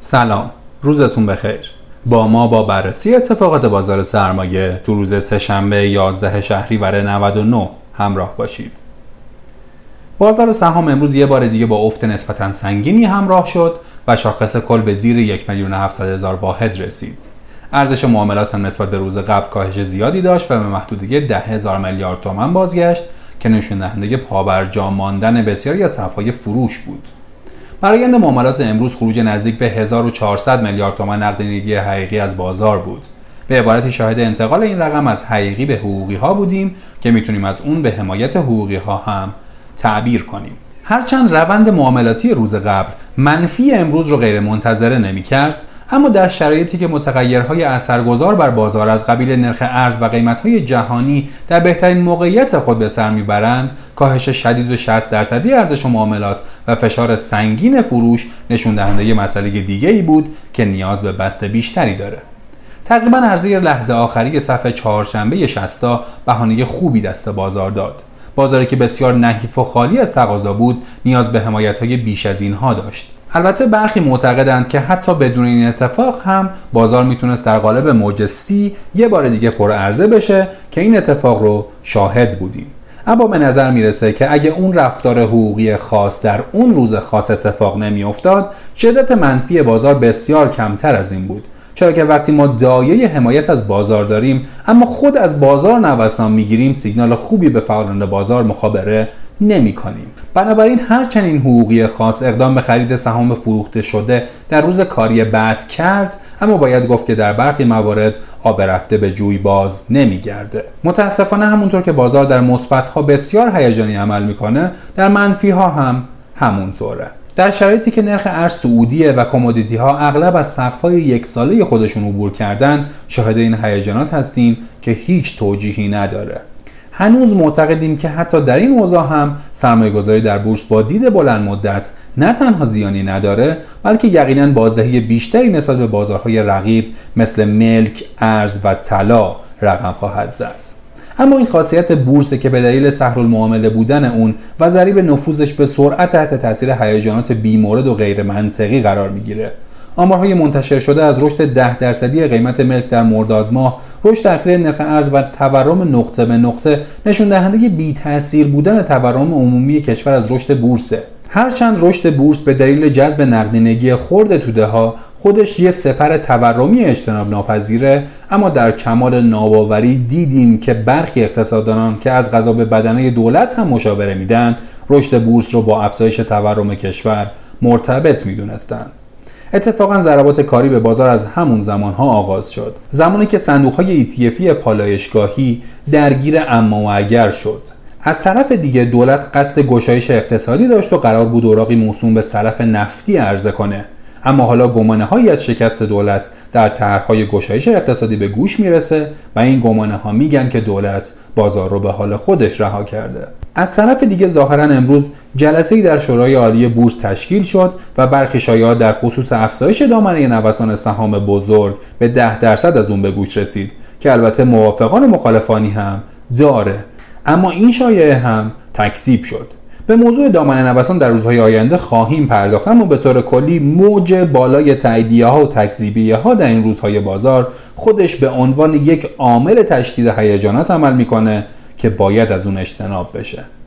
سلام. روزتون بخیر. با ما با بررسی اتفاقات بازار سرمایه تو روز سهشنبه 11 شهریور 99 همراه باشید. بازار سهام امروز یه بار دیگه با افت نسبتا سنگینی همراه شد و شاخص کل به زیر 1 میلیون 700 هزار واحد رسید. ارزش معاملات هم نسبت به روز قبل کاهش زیادی داشت و به محدوده 10 هزار میلیارد تومان بازگشت که نشون دهنده پابرجا ماندن بسیاری از صفای فروش بود. برآیند معاملات امروز خروج نزدیک به 1400 میلیارد تومان نقدینگی حقیقی از بازار بود. به عبارتی شاهد انتقال این رقم از حقیقی به حقوقی ها بودیم که می‌تونیم از اون به حمایت حقوقی ها هم تعبیر کنیم. هرچند روند معاملاتی روز قبل منفی امروز رو غیر منتظره نمی کرد اما در شرایطی که متغیرهای اثرگذار بر بازار از قبیل نرخ ارز و قیمتهای جهانی در بهترین موقعیت خود به سر می‌برند کاهش شدید و 60 درصدی ارزش معاملات و فشار سنگین فروش نشون دهنده مسئله دیگه ای بود که نیاز به بسته بیشتری داره. تقریبا عرضه لحظه آخری صفحه چهارشنبه شستا بهانه خوبی دست بازار داد. بازاری که بسیار نحیف و خالی از تقاضا بود نیاز به حمایت های بیش از اینها داشت. البته برخی معتقدند که حتی بدون این اتفاق هم بازار می‌تونست در قالب موج سی یه بار دیگه پر عرضه بشه که این اتفاق رو شاهد بودیم. اما به نظر می‌رسه که اگه اون رفتار حقوقی خاص در اون روز خاص اتفاق نمیافتاد شدت منفی بازار بسیار کمتر از این بود. چرا که وقتی ما دایه حمایت از بازار داریم اما خود از بازار نوسان می‌گیریم سیگنال خوبی به فعالان بازار مخابره نمی کنیم. بنابراین هرچند این حقوقی خاص اقدام به خرید سهام فروخته شده در روز کاری بعد کرد اما باید گفت که در برخی موارد آب رفته به جوی باز نمیگرده متاسفانه همونطور که بازار در مثبت ها بسیار هیجانی عمل می‌کنه در منفی ها هم همونطوره. در شرایطی که نرخ ارز سعودیه و کمودیتی ها اغلب از سقف‌های یک ساله خودشون عبور کردن شاهد این هیجانات هستیم که هیچ توجیهی نداره. هنوز معتقدیم که حتی در این اوضاع هم سرمایه گذاری در بورس با دید بلند مدت نه تنها زیانی نداره بلکه یقینا بازدهی بیشتری نسبت به بازارهای رقیب مثل ملک، ارز و طلا رقم خواهد زد. اما این خاصیت بورسه که به دلیل سهل بودن اون و ضریب نفوذش به سرعت تحت تاثیر هیجانات بیمورد و غیر منطقی قرار می‌گیره آمارهای منتشر شده از رشد 10 درصدی قیمت ملک در مرداد ماه، رشد اخیر نرخ ارز و تورم نقطه به نقطه نشون دهنده بی تاثیر بودن تورم عمومی کشور از رشد بورسه. هرچند رشد بورس به دلیل جذب نقدینگی خرد توده ها خودش یه سپر تورمی اجتناب ناپذیره اما در کمال ناباوری دیدیم که برخی اقتصاددانان که از غذا به بدنه دولت هم مشاوره میدن رشد بورس رو با افزایش تورم کشور مرتبط می‌دونستند اتفاقا ضربات کاری به بازار از همون زمانها آغاز شد. زمانی که صندوق های ETFی پالایشگاهی درگیر اما و اگر شد. از طرف دیگه دولت قصد گشایش اقتصادی داشت و قرار بود اوراقی موسوم به صرف نفتی عرضه کنه. اما حالا گمانه هایی از شکست دولت در طرحهای گشایش اقتصادی به گوش می‌رسه و این گمانه ها میگن که دولت بازار رو به حال خودش رها کرده. از طرف دیگه ظاهرا امروز جلسه ای در شورای عالی بورس تشکیل شد و برخی شایعات در خصوص افزایش دامنه نوسان سهام بزرگ به ده درصد از اون به گوش رسید که البته موافقان و مخالفانی هم داره. اما این شایعه هم تکذیب شد. به موضوع دامنه نوسان در روزهای آینده خواهیم پرداخت اما به طور کلی موج بالای تاییدیه ها و تکذیبیه ها در این روزهای بازار خودش به عنوان یک عامل تشدید هیجانات عمل می‌کنه که باید از اون اجتناب بشه.